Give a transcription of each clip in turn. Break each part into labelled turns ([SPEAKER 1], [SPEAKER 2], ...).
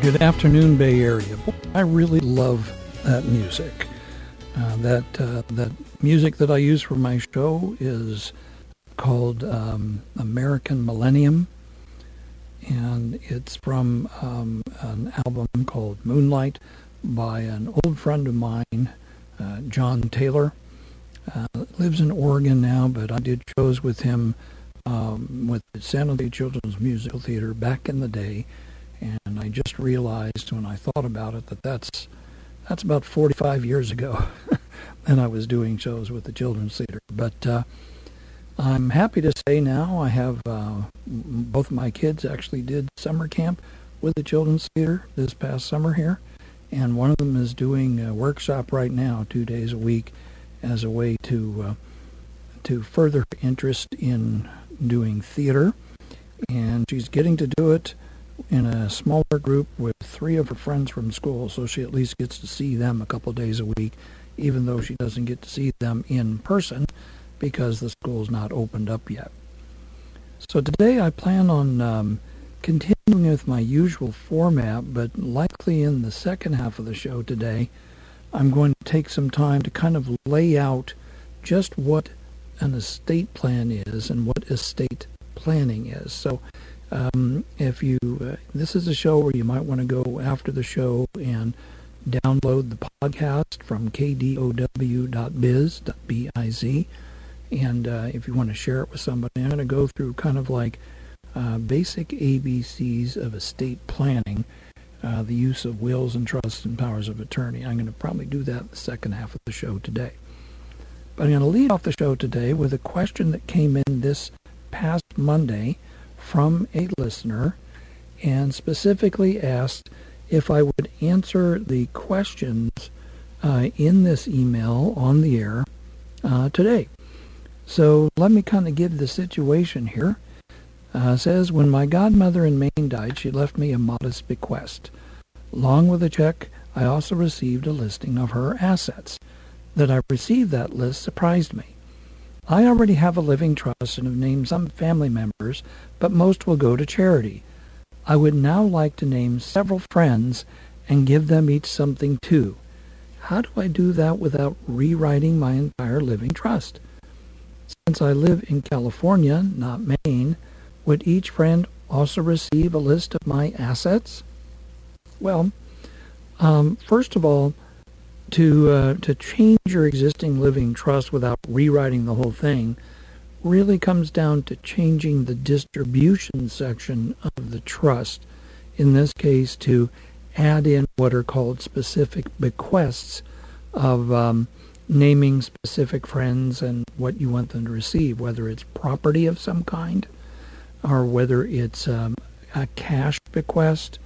[SPEAKER 1] Good afternoon, Bay Area. I really love that music. Uh, that uh, that music that I use for my show is called um, American Millennium, and it's from um, an album called Moonlight by an old friend of mine, uh, John Taylor. Uh, lives in Oregon now, but I did shows with him um, with the San Jose Children's Musical Theater back in the day and I just realized when I thought about it that that's that's about 45 years ago, and I was doing shows with the Children's Theater. But uh, I'm happy to say now I have uh, both of my kids actually did summer camp with the Children's Theater this past summer here, and one of them is doing a workshop right now, two days a week, as a way to uh, to further interest in doing theater, and she's getting to do it in a smaller group with three of her friends from school, so she at least gets to see them a couple days a week, even though she doesn't get to see them in person because the school's not opened up yet. So today I plan on um, continuing with my usual format, but likely in the second half of the show today, I'm going to take some time to kind of lay out just what an estate plan is and what estate planning is. So um, if you, uh, this is a show where you might want to go after the show and download the podcast from kdow.biz, B-I-Z. And uh, if you want to share it with somebody, I'm going to go through kind of like uh, basic ABCs of estate planning, uh, the use of wills and trusts and powers of attorney. I'm going to probably do that the second half of the show today. But I'm going to lead off the show today with a question that came in this past Monday from a listener and specifically asked if I would answer the questions uh, in this email on the air uh, today. So let me kind of give the situation here. Uh, says, when my godmother in Maine died, she left me a modest bequest. Along with a check, I also received a listing of her assets. That I received that list surprised me. I already have a living trust and have named some family members, but most will go to charity. I would now like to name several friends and give them each something too. How do I do that without rewriting my entire living trust? Since I live in California, not Maine, would each friend also receive a list of my assets? Well, um, first of all, to uh, to change your existing living trust without rewriting the whole thing really comes down to changing the distribution section of the trust. In this case, to add in what are called specific bequests of um, naming specific friends and what you want them to receive, whether it's property of some kind or whether it's um, a cash bequest.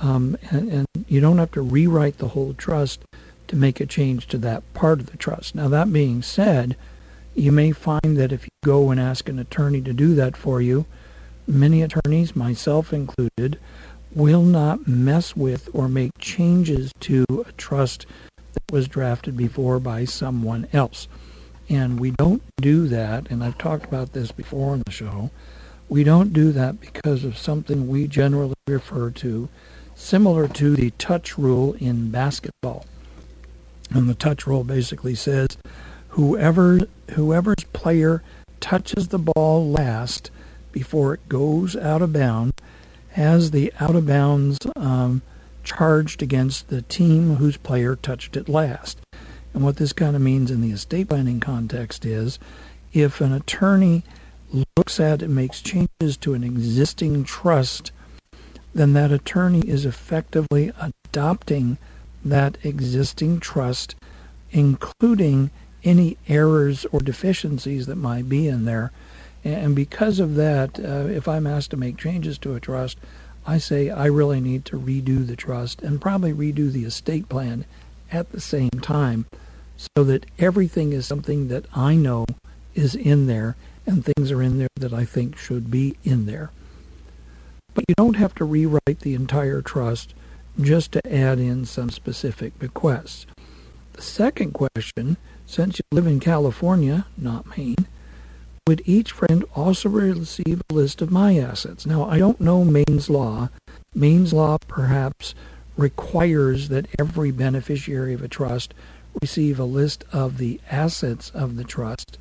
[SPEAKER 1] Um, and, and you don't have to rewrite the whole trust to make a change to that part of the trust. Now, that being said, you may find that if you go and ask an attorney to do that for you, many attorneys, myself included, will not mess with or make changes to a trust that was drafted before by someone else. And we don't do that, and I've talked about this before on the show. We don't do that because of something we generally refer to similar to the touch rule in basketball. And the touch rule basically says whoever whoever's player touches the ball last before it goes out of bounds has the out of bounds um, charged against the team whose player touched it last. And what this kind of means in the estate planning context is if an attorney looks at and makes changes to an existing trust, then that attorney is effectively adopting that existing trust, including any errors or deficiencies that might be in there. And because of that, uh, if I'm asked to make changes to a trust, I say I really need to redo the trust and probably redo the estate plan at the same time so that everything is something that I know is in there and things are in there that I think should be in there. But you don't have to rewrite the entire trust just to add in some specific bequests. The second question, since you live in California, not Maine, would each friend also receive a list of my assets? Now, I don't know Maine's law. Maine's law perhaps requires that every beneficiary of a trust receive a list of the assets of the trust.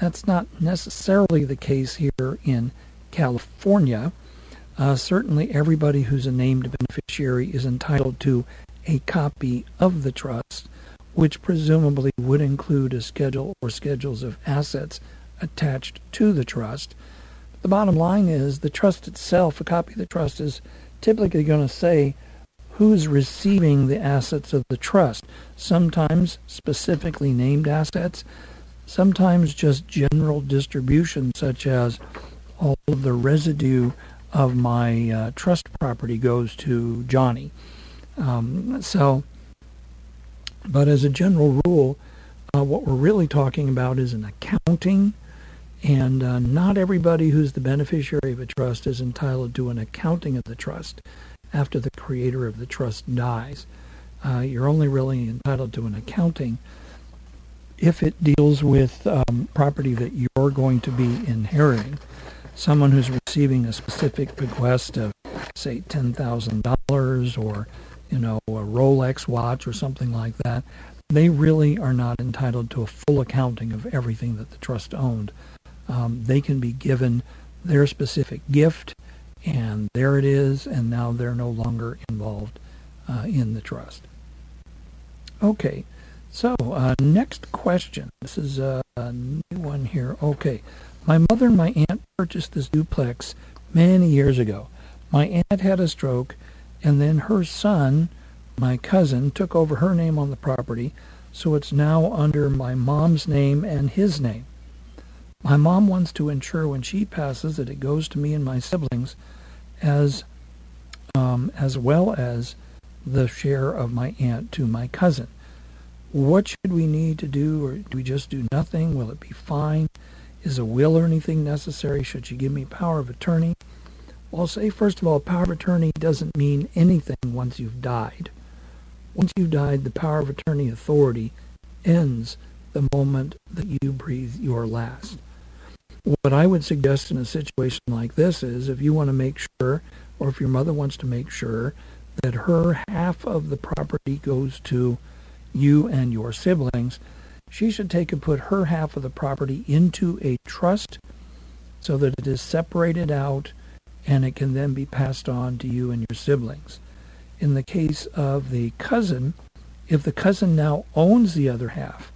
[SPEAKER 1] That's not necessarily the case here in California. Uh, certainly, everybody who's a named beneficiary is entitled to a copy of the trust, which presumably would include a schedule or schedules of assets attached to the trust. The bottom line is the trust itself, a copy of the trust is typically going to say who's receiving the assets of the trust. Sometimes specifically named assets, sometimes just general distribution, such as all of the residue of my uh, trust property goes to Johnny. Um, so, but as a general rule, uh, what we're really talking about is an accounting and uh, not everybody who's the beneficiary of a trust is entitled to an accounting of the trust after the creator of the trust dies. Uh, you're only really entitled to an accounting if it deals with um, property that you're going to be inheriting. Someone who's receiving a specific bequest of, say, $10,000 or, you know, a Rolex watch or something like that, they really are not entitled to a full accounting of everything that the trust owned um, they can be given their specific gift, and there it is, and now they're no longer involved uh, in the trust. Okay, so uh, next question. This is a, a new one here. Okay, my mother and my aunt purchased this duplex many years ago. My aunt had a stroke, and then her son, my cousin, took over her name on the property, so it's now under my mom's name and his name. My mom wants to ensure when she passes that it goes to me and my siblings as um, as well as the share of my aunt to my cousin. What should we need to do, or do we just do nothing? Will it be fine? Is a will or anything necessary? Should she give me power of attorney? Well, I'll say first of all, power of attorney doesn't mean anything once you've died. Once you've died, the power of attorney authority ends the moment that you breathe your last. What I would suggest in a situation like this is if you want to make sure, or if your mother wants to make sure, that her half of the property goes to you and your siblings, she should take and put her half of the property into a trust so that it is separated out and it can then be passed on to you and your siblings. In the case of the cousin, if the cousin now owns the other half,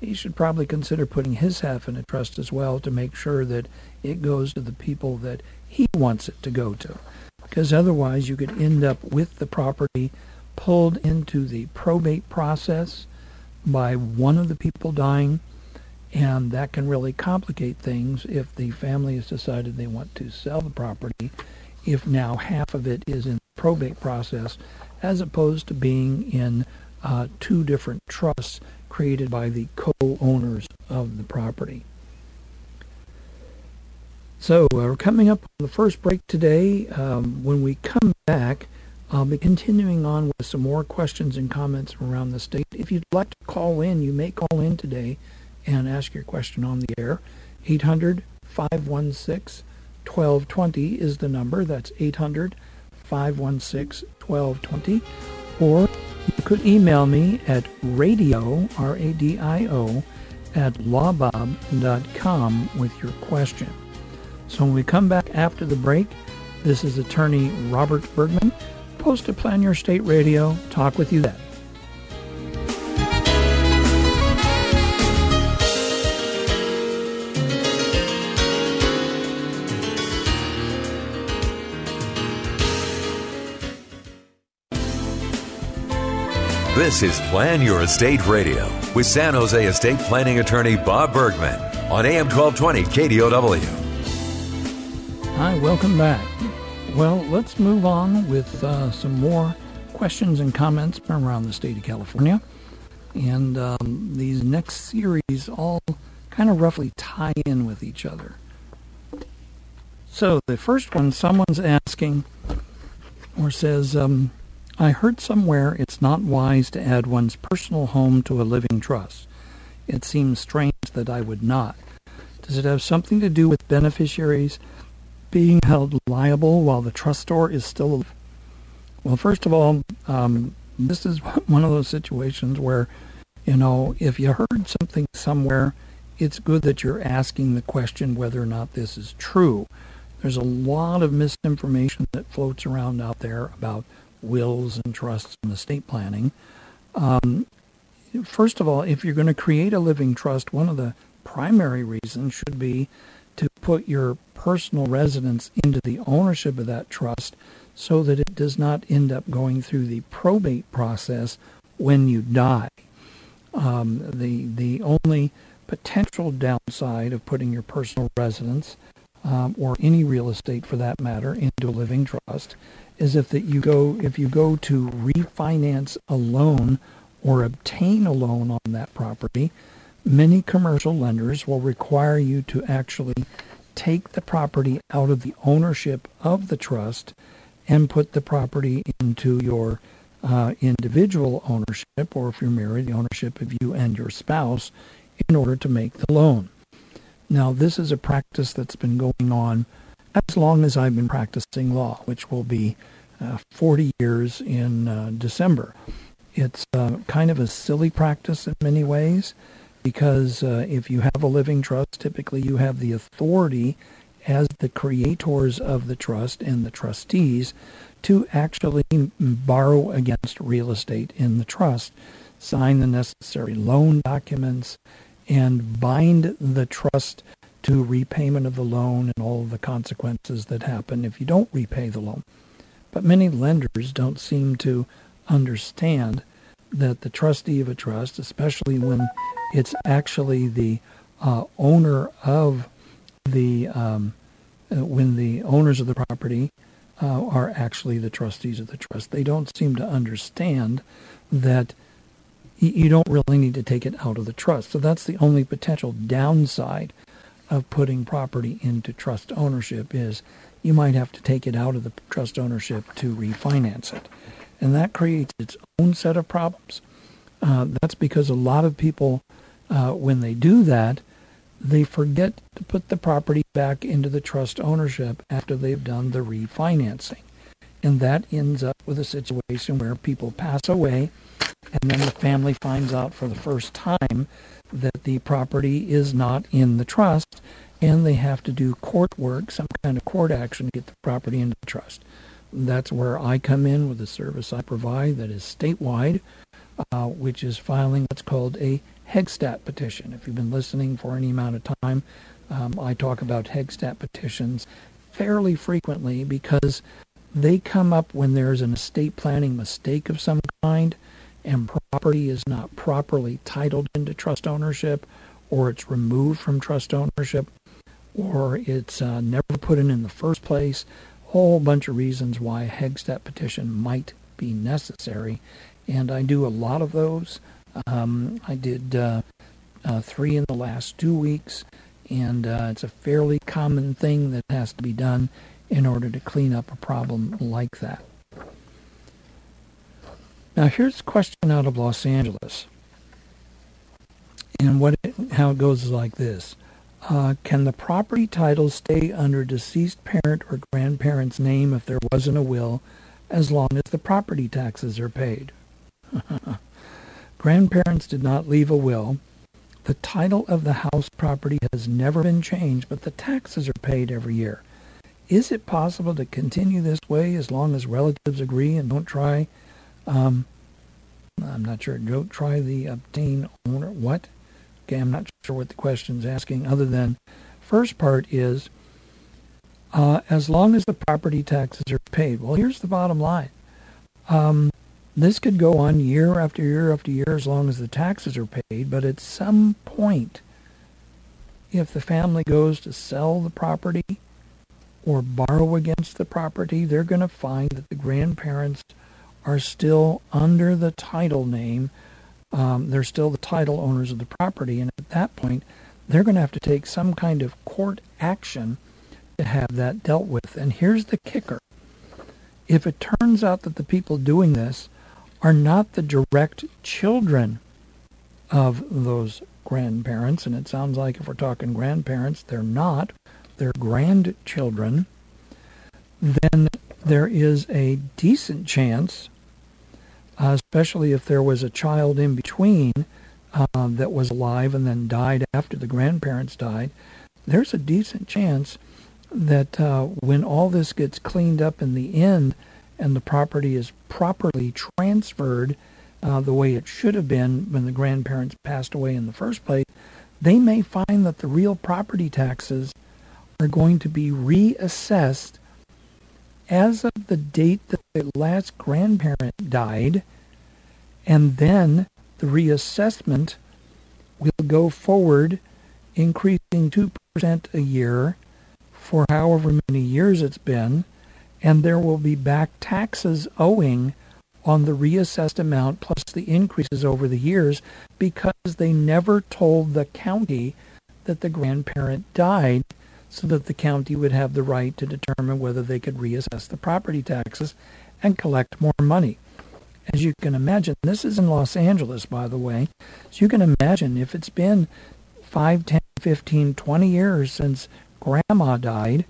[SPEAKER 1] he should probably consider putting his half in a trust as well to make sure that it goes to the people that he wants it to go to. Because otherwise, you could end up with the property pulled into the probate process by one of the people dying, and that can really complicate things if the family has decided they want to sell the property, if now half of it is in the probate process, as opposed to being in uh, two different trusts created by the co-owners of the property. So uh, we're coming up on the first break today. Um, when we come back, I'll be continuing on with some more questions and comments around the state. If you'd like to call in, you may call in today and ask your question on the air. 800 516 1220 is the number. That's 800 516 1220. Or you could email me at radio, R-A-D-I-O, at lawbob.com with your question. So when we come back after the break, this is attorney Robert Bergman, Post to Plan Your Estate Radio. Talk with you then.
[SPEAKER 2] This is Plan Your Estate Radio with San Jose estate planning attorney Bob Bergman on AM 1220 KDOW.
[SPEAKER 1] Hi, welcome back. Well, let's move on with uh, some more questions and comments from around the state of California. And um, these next series all kind of roughly tie in with each other. So the first one, someone's asking or says, um, I heard somewhere it's not wise to add one's personal home to a living trust. It seems strange that I would not. Does it have something to do with beneficiaries being held liable while the trustor is still alive? Well, first of all, um, this is one of those situations where, you know, if you heard something somewhere, it's good that you're asking the question whether or not this is true. There's a lot of misinformation that floats around out there about wills and trusts and estate planning. Um, first of all, if you're going to create a living trust, one of the primary reasons should be to put your personal residence into the ownership of that trust so that it does not end up going through the probate process when you die. Um, the the only potential downside of putting your personal residence um, or any real estate for that matter into a living trust is if that you go if you go to refinance a loan or obtain a loan on that property, many commercial lenders will require you to actually take the property out of the ownership of the trust and put the property into your uh, individual ownership, or if you're married, the ownership of you and your spouse, in order to make the loan. Now, this is a practice that's been going on as long as I've been practicing law, which will be uh, 40 years in uh, December. It's uh, kind of a silly practice in many ways because uh, if you have a living trust, typically you have the authority as the creators of the trust and the trustees to actually borrow against real estate in the trust, sign the necessary loan documents, and bind the trust to repayment of the loan and all the consequences that happen if you don't repay the loan. But many lenders don't seem to understand that the trustee of a trust, especially when it's actually the uh, owner of the, um, uh, when the owners of the property uh, are actually the trustees of the trust, they don't seem to understand that you don't really need to take it out of the trust. So that's the only potential downside of putting property into trust ownership is you might have to take it out of the trust ownership to refinance it. And that creates its own set of problems. Uh, that's because a lot of people, uh, when they do that, they forget to put the property back into the trust ownership after they've done the refinancing. And that ends up with a situation where people pass away and then the family finds out for the first time that the property is not in the trust and they have to do court work, some kind of court action to get the property into the trust. That's where I come in with the service I provide that is statewide, uh, which is filing what's called a Heggstad petition. If you've been listening for any amount of time, um, I talk about Heggstad petitions fairly frequently because they come up when there's an estate planning mistake of some kind and property is not properly titled into trust ownership, or it's removed from trust ownership, or it's uh, never put in in the first place, a whole bunch of reasons why a Heggstad petition might be necessary. And I do a lot of those. Um, I did uh, uh, three in the last two weeks, and uh, it's a fairly common thing that has to be done in order to clean up a problem like that. Now here's a question out of Los Angeles, and what it, how it goes is like this: uh, Can the property title stay under deceased parent or grandparent's name if there wasn't a will, as long as the property taxes are paid? Grandparents did not leave a will. The title of the house property has never been changed, but the taxes are paid every year. Is it possible to continue this way as long as relatives agree and don't try? Um, I'm not sure. Don't try the obtain owner. What? Okay, I'm not sure what the question's asking. Other than first part is uh, as long as the property taxes are paid. Well, here's the bottom line. Um, this could go on year after year after year as long as the taxes are paid, but at some point, if the family goes to sell the property or borrow against the property, they're going to find that the grandparents are still under the title name. Um, they're still the title owners of the property, and at that point, they're going to have to take some kind of court action to have that dealt with. And here's the kicker if it turns out that the people doing this are not the direct children of those grandparents, and it sounds like if we're talking grandparents, they're not, they're grandchildren, then there is a decent chance, uh, especially if there was a child in between uh, that was alive and then died after the grandparents died, there's a decent chance that uh, when all this gets cleaned up in the end and the property is properly transferred uh, the way it should have been when the grandparents passed away in the first place, they may find that the real property taxes are going to be reassessed as of the date that the last grandparent died, and then the reassessment will go forward, increasing 2% a year for however many years it's been, and there will be back taxes owing on the reassessed amount plus the increases over the years because they never told the county that the grandparent died so that the county would have the right to determine whether they could reassess the property taxes and collect more money. As you can imagine, this is in Los Angeles, by the way. So you can imagine if it's been 5, 10, 15, 20 years since grandma died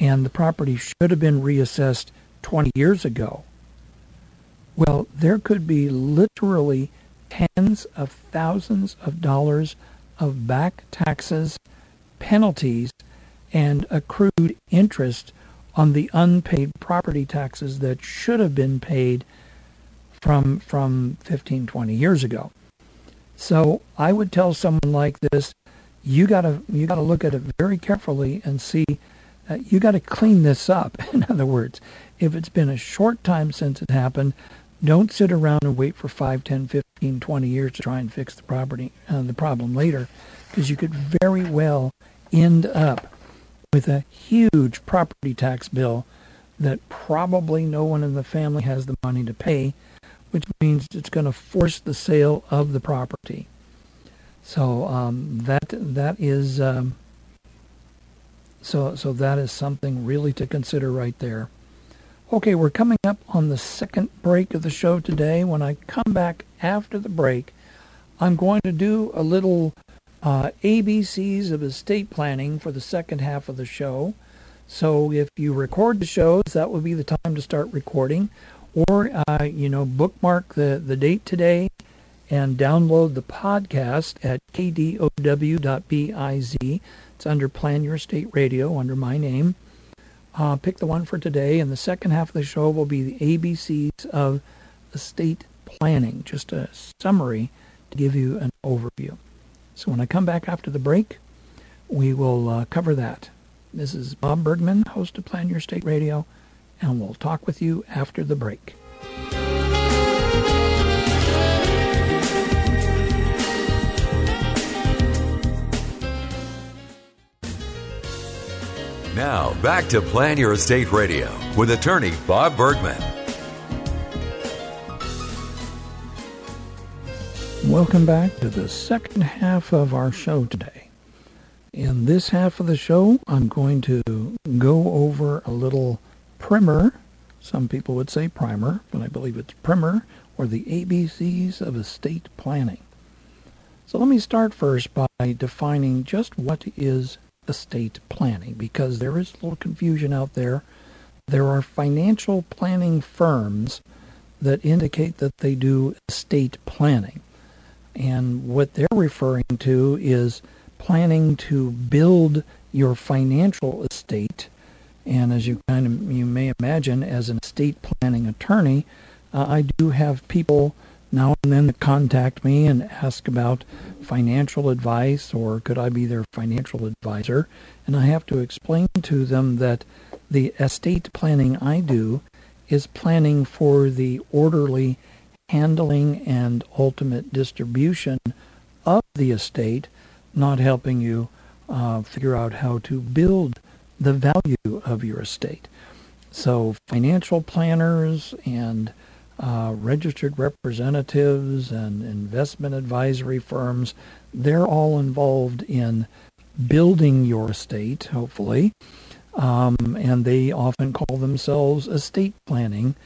[SPEAKER 1] and the property should have been reassessed 20 years ago. Well, there could be literally tens of thousands of dollars of back taxes, penalties, and accrued interest on the unpaid property taxes that should have been paid from from 15 20 years ago. So I would tell someone like this you got to you got to look at it very carefully and see uh, you got to clean this up. In other words if it's been a short time since it happened don't sit around and wait for 5 10 15 20 years to try and fix the property uh, the problem later because you could very well end up with a huge property tax bill that probably no one in the family has the money to pay which means it's going to force the sale of the property. So um, that that is um, so so that is something really to consider right there. Okay, we're coming up on the second break of the show today. When I come back after the break, I'm going to do a little uh, ABCs of estate planning for the second half of the show. So if you record the shows, that will be the time to start recording, or uh, you know bookmark the the date today and download the podcast at kdow.biz. It's under Plan Your Estate Radio under my name. Uh, pick the one for today, and the second half of the show will be the ABCs of estate planning, just a summary to give you an overview. So when I come back after the break, we will uh, cover that. This is Bob Bergman, host of Plan Your Estate Radio, and we'll talk with you after the break.
[SPEAKER 2] Now, back to Plan Your Estate Radio with attorney Bob Bergman.
[SPEAKER 1] Welcome back to the second half of our show today. In this half of the show, I'm going to go over a little primer. Some people would say primer, but I believe it's primer, or the ABCs of estate planning. So let me start first by defining just what is estate planning because there is a little confusion out there. There are financial planning firms that indicate that they do estate planning. And what they're referring to is planning to build your financial estate. And as you kind of you may imagine, as an estate planning attorney, uh, I do have people now and then contact me and ask about financial advice or could I be their financial advisor. And I have to explain to them that the estate planning I do is planning for the orderly handling and ultimate distribution of the estate, not helping you uh, figure out how to build the value of your estate. So, financial planners and uh, registered representatives and investment advisory firms, they're all involved in building your estate, hopefully. Um, and they often call themselves estate planning,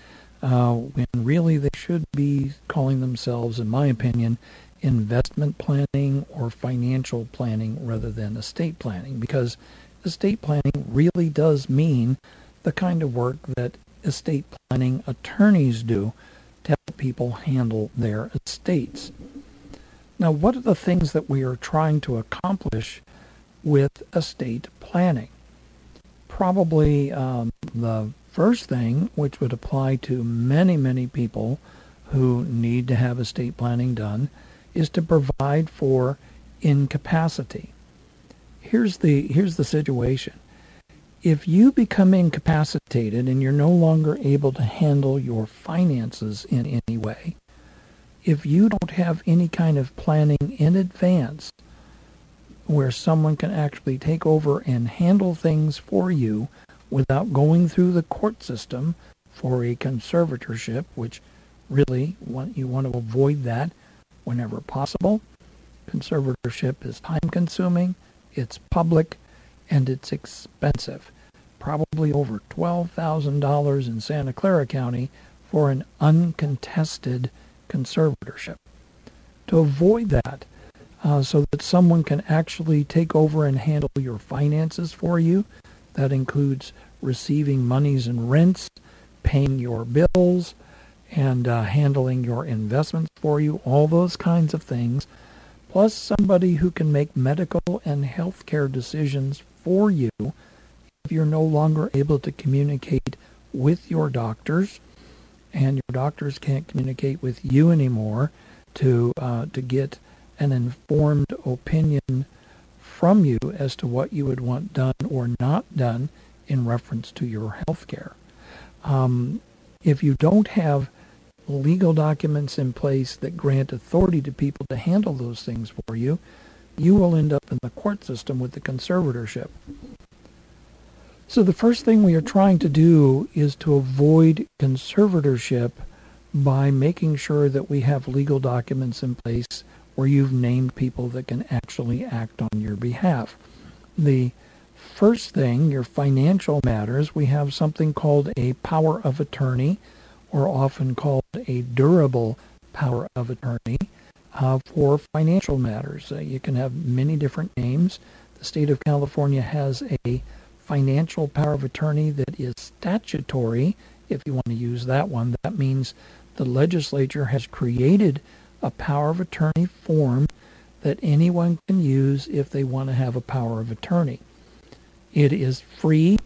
[SPEAKER 1] uh, when really they should be calling themselves, in my opinion, investment planning or financial planning rather than estate planning, because estate planning really does mean the kind of work that estate planning attorneys do to help people handle their estates. Now, what are the things that we are trying to accomplish with estate planning? Probably um, the first thing, which would apply to many, many people who need to have estate planning done, is to provide for incapacity. Here's the here's the situation. If you become incapacitated and you're no longer able to handle your finances in any way, if you don't have any kind of planning in advance where someone can actually take over and handle things for you without going through the court system for a conservatorship, which really you want to avoid that whenever possible. Conservatorship is time consuming, it's public, and it's expensive. Probably over $12,000 in Santa Clara County for an uncontested conservatorship. To avoid that, uh, so that someone can actually take over and handle your finances for you. That includes receiving monies and rents, paying your bills, and uh, handling your investments for you, all those kinds of things, plus somebody who can make medical and healthcare decisions for you if you're no longer able to communicate with your doctors and your doctors can't communicate with you anymore to uh, to get an informed opinion from you as to what you would want done or not done in reference to your health care. Um, if you don't have legal documents in place that grant authority to people to handle those things for you, you will end up in the court system with the conservatorship. So the first thing we are trying to do is to avoid conservatorship by making sure that we have legal documents in place where you've named people that can actually act on your behalf. The first thing, your financial matters, we have something called a power of attorney, or often called a durable power of attorney uh, for financial matters. Uh, you can have many different names. The state of California has a financial power of attorney that is statutory. If you want to use that one, that means the legislature has created a power of attorney form that anyone can use if they want to have a power of attorney. It is free.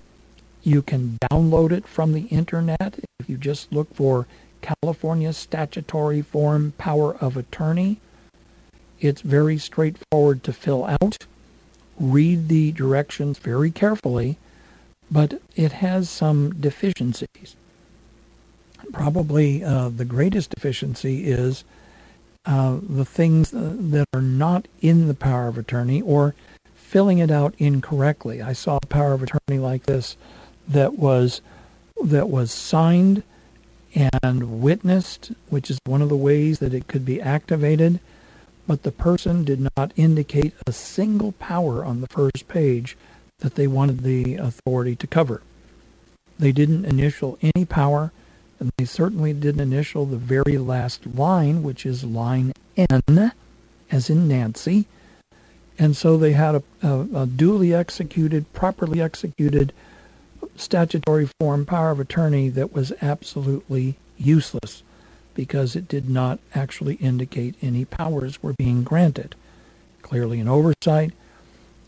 [SPEAKER 1] You can download it from the internet. If you just look for California Statutory Form Power of Attorney, it's very straightforward to fill out. Read the directions very carefully, but it has some deficiencies. Probably uh, the greatest deficiency is uh, the things that are not in the power of attorney or filling it out incorrectly. I saw a power of attorney like this that was that was signed and witnessed, which is one of the ways that it could be activated, but the person did not indicate a single power on the first page that they wanted the authority to cover. They didn't initial any power and they certainly didn't initial the very last line, which is line N, as in Nancy. And so they had a, a, a duly executed, properly executed statutory form power of attorney that was absolutely useless. because it did not actually indicate any powers were being granted. Clearly an oversight,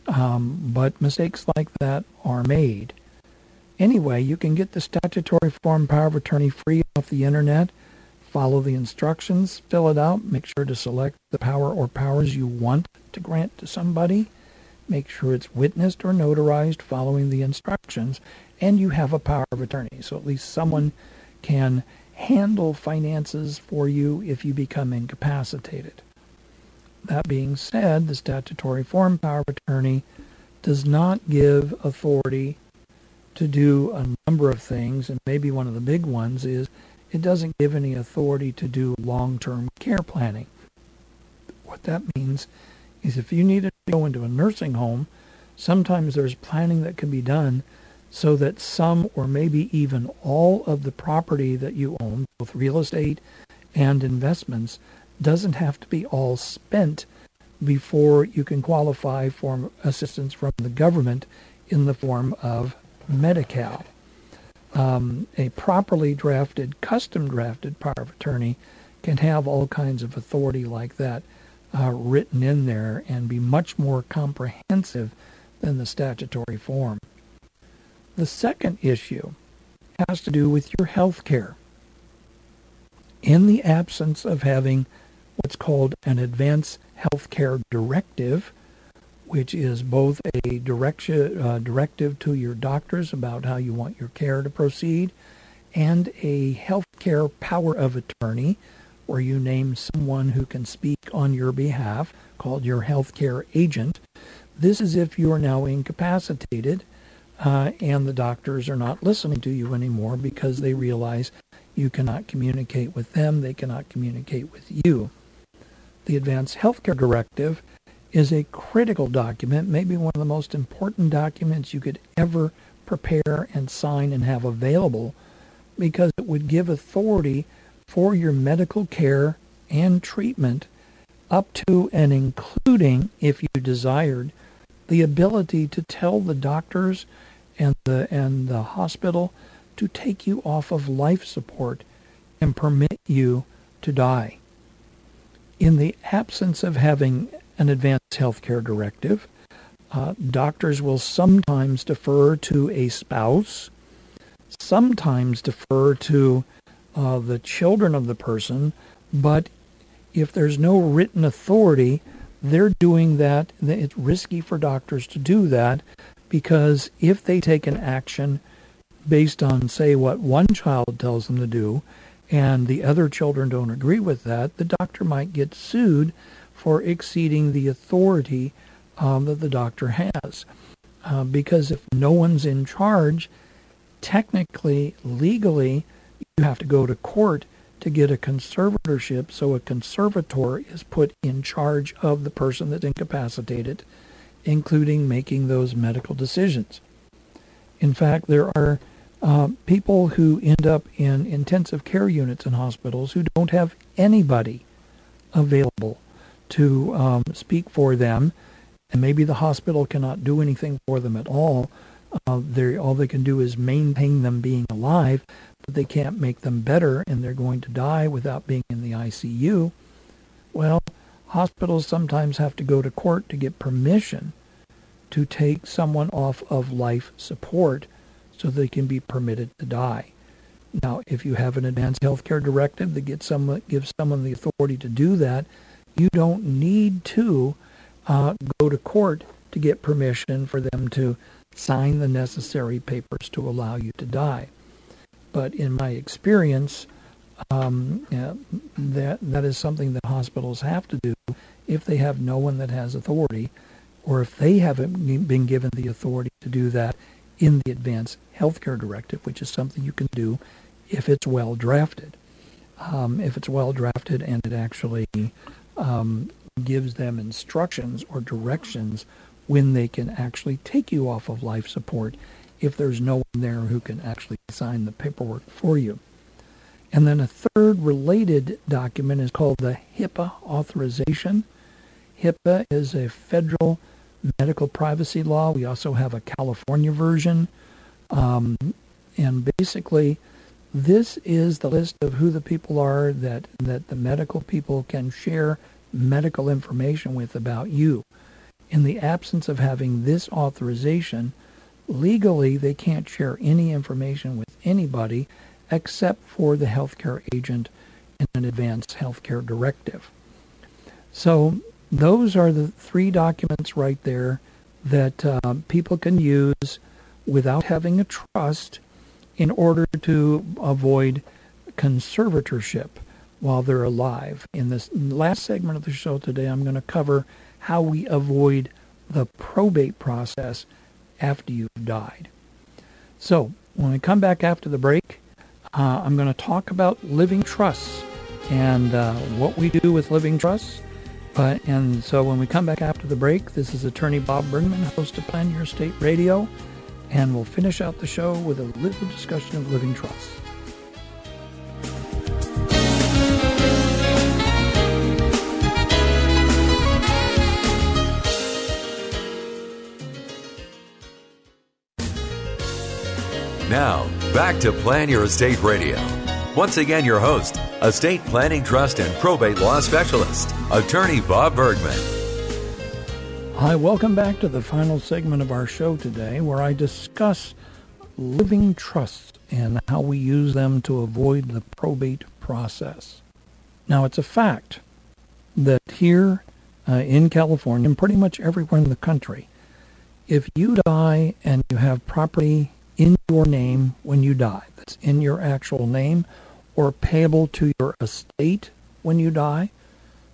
[SPEAKER 1] um, but mistakes like that are made. Anyway, you can get the statutory form power of attorney free off the internet. Follow the instructions, fill it out, make sure to select the power or powers you want to grant to somebody. Make sure it's witnessed or notarized following the instructions, and you have a power of attorney. So at least someone can handle finances for you if you become incapacitated. That being said, the statutory form power of attorney does not give authority to do a number of things, and maybe one of the big ones is it doesn't give any authority to do long-term care planning. What that means is if you need to go into a nursing home, sometimes there's planning that can be done so that some or maybe even all of the property that you own, both real estate and investments, doesn't have to be all spent before you can qualify for assistance from the government in the form of Medi-Cal. Um, a properly drafted, custom drafted power of attorney can have all kinds of authority like that uh, written in there and be much more comprehensive than the statutory form. The second issue has to do with your health care. In the absence of having what's called an advance health care directive, which is both a direction, uh, directive to your doctors about how you want your care to proceed and a health care power of attorney, where you name someone who can speak on your behalf, called your health care agent. This is if you are now incapacitated uh, and the doctors are not listening to you anymore because they realize you cannot communicate with them, they cannot communicate with you. The Advanced Healthcare Directive is a critical document, maybe one of the most important documents you could ever prepare and sign and have available because it would give authority for your medical care and treatment up to and including, if you desired, the ability to tell the doctors and the and the hospital to take you off of life support and permit you to die. In the absence of having an advanced healthcare directive, uh, doctors will sometimes defer to a spouse, sometimes defer to uh, the children of the person, but if there's no written authority, they're doing that. It's risky for doctors to do that because if they take an action based on, say, what one child tells them to do, and the other children don't agree with that, the doctor might get sued for exceeding the authority um, that the doctor has. Uh, because if no one's in charge, technically, legally, you have to go to court to get a conservatorship. So a conservator is put in charge of the person that's incapacitated including making those medical decisions. In fact, there are uh, people who end up in intensive care units in hospitals who don't have anybody available to um, speak for them, and maybe the hospital cannot do anything for them at all. Uh, all they can do is maintain them being alive, but they can't make them better, and they're going to die without being in the ICU. Well, hospitals sometimes have to go to court to get permission to take someone off of life support so they can be permitted to die. Now, if you have an advanced health care directive that gets someone, gives someone the authority to do that, you don't need to uh, go to court to get permission for them to sign the necessary papers to allow you to die. But in my experience, um, yeah, that that is something that hospitals have to do if they have no one that has authority or if they haven't been given the authority to do that in the advance Healthcare Directive, which is something you can do if it's well drafted. Um, if it's well drafted and it actually um, gives them instructions or directions when they can actually take you off of life support if there's no one there who can actually sign the paperwork for you. And then a third related document is called the HIPAA authorization. HIPAA is a federal medical privacy law. We also have a California version. Um, and basically, This is the list of who the people are that, that the medical people can share medical information with about you. In the absence of having this authorization, legally they can't share any information with anybody except for the healthcare agent in an advance healthcare directive. So those are the three documents right there that uh, people can use without having a trust in order to avoid conservatorship while they're alive. In this last segment of the show today, I'm going to cover how we avoid the probate process after you've died. So, when we come back after the break, uh, I'm going to talk about living trusts and uh, what we do with living trusts. Uh, and so, when we come back after the break, this is attorney Bob Bergman, host of Plan Your Estate Radio, and we'll finish out the show with a little discussion of living trusts.
[SPEAKER 2] Now, back to Plan Your Estate Radio. Once again, your host, estate planning trust and probate law specialist, attorney Bob Bergman.
[SPEAKER 1] Hi, welcome back to the final segment of our show today where I discuss living trusts and how we use them to avoid the probate process. Now, it's a fact that here uh, in California and pretty much everywhere in the country, if you die and you have property in your name when you die, that's in your actual name, or payable to your estate when you die,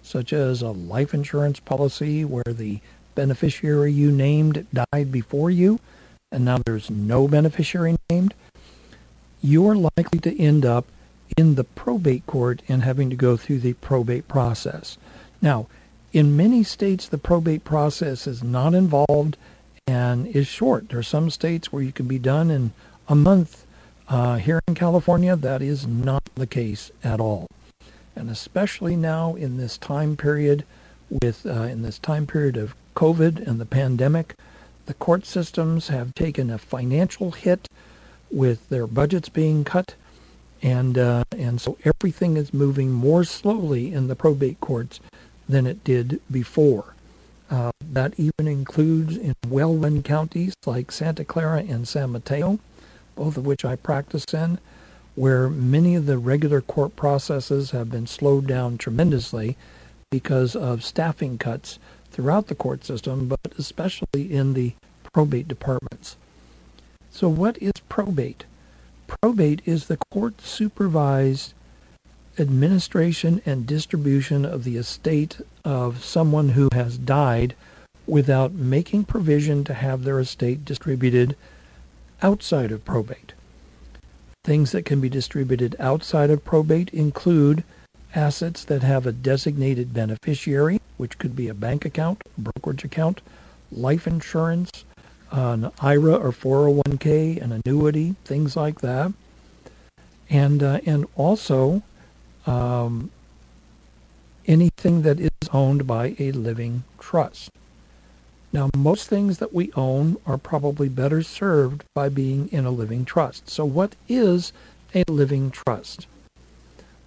[SPEAKER 1] such as a life insurance policy where the beneficiary you named died before you, and now there's no beneficiary named, you're likely to end up in the probate court and having to go through the probate process. Now, in many states, the probate process is not involved and is short. There are some states where you can be done in a month. Uh, here in California, that is not the case at all. And especially now in this time period, with uh, in this time period of COVID and the pandemic, the court systems have taken a financial hit with their budgets being cut, and uh, and so everything is moving more slowly in the probate courts than it did before. Uh, that even includes in well-run counties like Santa Clara and San Mateo, both of which I practice in, where many of the regular court processes have been slowed down tremendously because of staffing cuts throughout the court system, but especially in the probate departments. So, what is probate? Probate is the court supervised administration and distribution of the estate of someone who has died without making provision to have their estate distributed outside of probate. Things that can be distributed outside of probate include assets that have a designated beneficiary, which could be a bank account, brokerage account, life insurance, an IRA or 401k, an annuity, things like that. And, uh, and also um, anything that is owned by a living trust. Now, most things that we own are probably better served by being in a living trust. So, what is a living trust?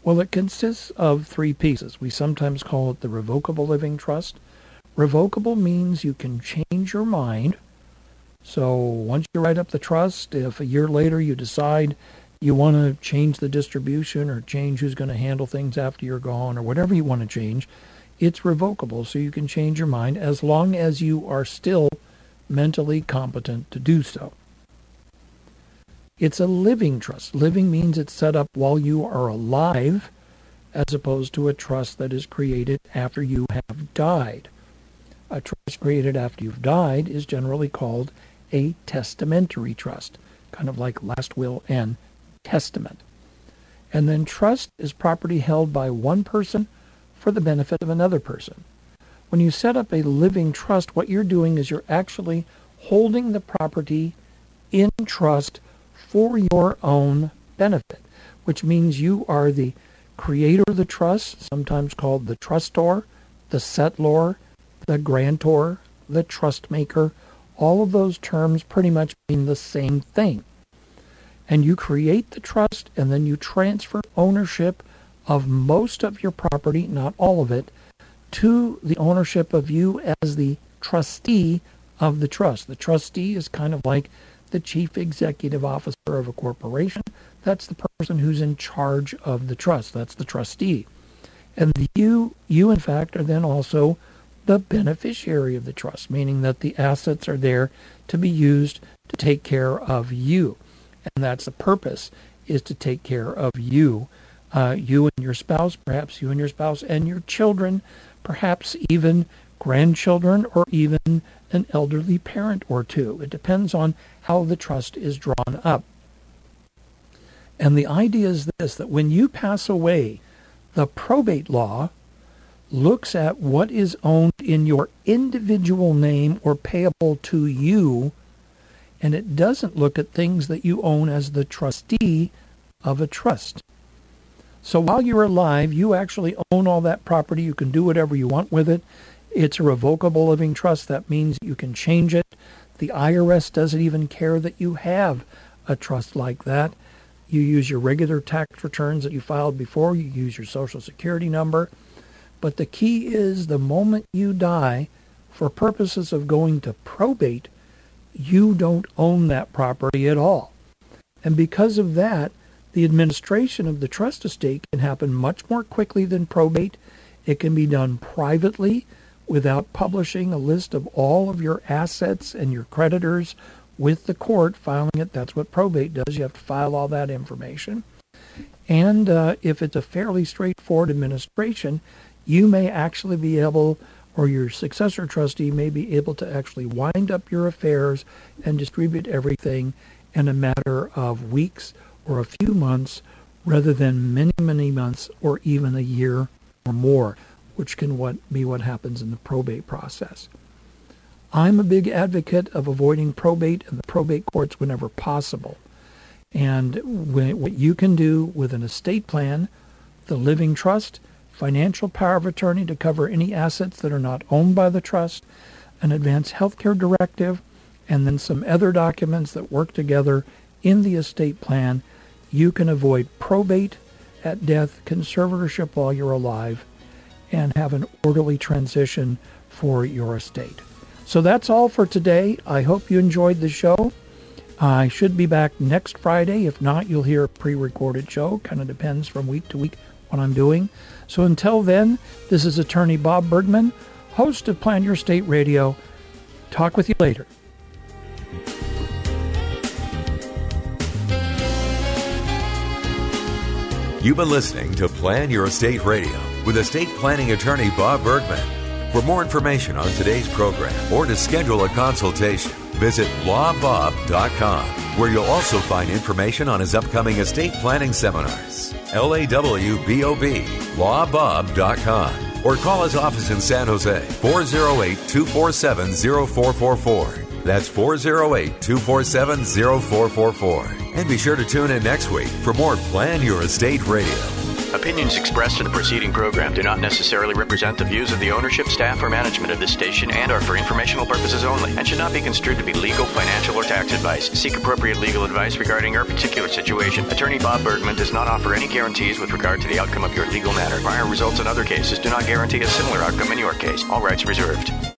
[SPEAKER 1] Well, it consists of three pieces. We sometimes call it the revocable living trust. Revocable means you can change your mind. So, once you write up the trust, if a year later you decide you want to change the distribution or change who's going to handle things after you're gone or whatever you want to change, it's revocable. So you can change your mind as long as you are still mentally competent to do so. It's a living trust. Living means it's set up while you are alive as opposed to a trust that is created after you have died. A trust created after you've died is generally called a testamentary trust, kind of like last will and testament. And then trust is property held by one person for the benefit of another person. When you set up a living trust, what you're doing is you're actually holding the property in trust for your own benefit, which means you are the creator of the trust, sometimes called the trustor, the settlor, the grantor, the trust maker. All of those terms pretty much mean the same thing. and you create the trust and then you transfer ownership of most of your property, not all of it, to the ownership of you as the trustee of the trust. The trustee is kind of like the chief executive officer of a corporation. That's the person who's in charge of the trust. That's the trustee. And you, you in fact, are then also the beneficiary of the trust, meaning that the assets are there to be used to take care of you. And that's the purpose, is to take care of you, uh, you and your spouse, perhaps you and your spouse and your children, perhaps even grandchildren or even an elderly parent or two. It depends on how the trust is drawn up. And the idea is this that when you pass away, the probate law looks at what is owned in your individual name or payable to you, and it doesn't look at things that you own as the trustee of a trust. So while you're alive, you actually own all that property. You can do whatever you want with it. It's a revocable living trust. That means you can change it. The IRS doesn't even care that you have a trust like that. You use your regular tax returns that you filed before, you use your social security number. But the key is the moment you die, for purposes of going to probate, you don't own that property at all. And because of that, the administration of the trust estate can happen much more quickly than probate. It can be done privately without publishing a list of all of your assets and your creditors with the court, filing it. That's what probate does. You have to file all that information. And uh, if it's a fairly straightforward administration, you may actually be able, or your successor trustee may be able to actually wind up your affairs and distribute everything in a matter of weeks or a few months rather than many, many months or even a year or more which can what, be what happens in the probate process. I'm a big advocate of avoiding probate and the probate courts whenever possible. And when, what you can do with an estate plan, the living trust, financial power of attorney to cover any assets that are not owned by the trust, an advance health care directive, and then some other documents that work together in the estate plan, you can avoid probate at death, conservatorship while you're alive, and have an orderly transition for your estate. So that's all for today. I hope you enjoyed the show. I should be back next Friday. If not, you'll hear a pre recorded show. Kind of depends from week to week what I'm doing. So until then, this is attorney Bob Bergman, host of Plan Your Estate Radio. Talk with you later.
[SPEAKER 2] You've been listening to Plan Your Estate Radio with estate planning attorney Bob Bergman. For more information on today's program or to schedule a consultation, visit lawbob.com, where you'll also find information on his upcoming estate planning seminars. L-A-W-B-O-B, lawbob.com. Or call his office in San Jose, 408-247-0444. That's 408-247-0444. And be sure to tune in next week for more Plan Your Estate Radio.
[SPEAKER 3] Opinions expressed in the preceding program do not necessarily represent the views of the ownership, staff, or management of this station and are for informational purposes only and should not be construed to be legal, financial, or tax advice. Seek appropriate legal advice regarding your particular situation. Attorney Bob Bergman does not offer any guarantees with regard to the outcome of your legal matter. Prior results in other cases do not guarantee a similar outcome in your case. All rights reserved.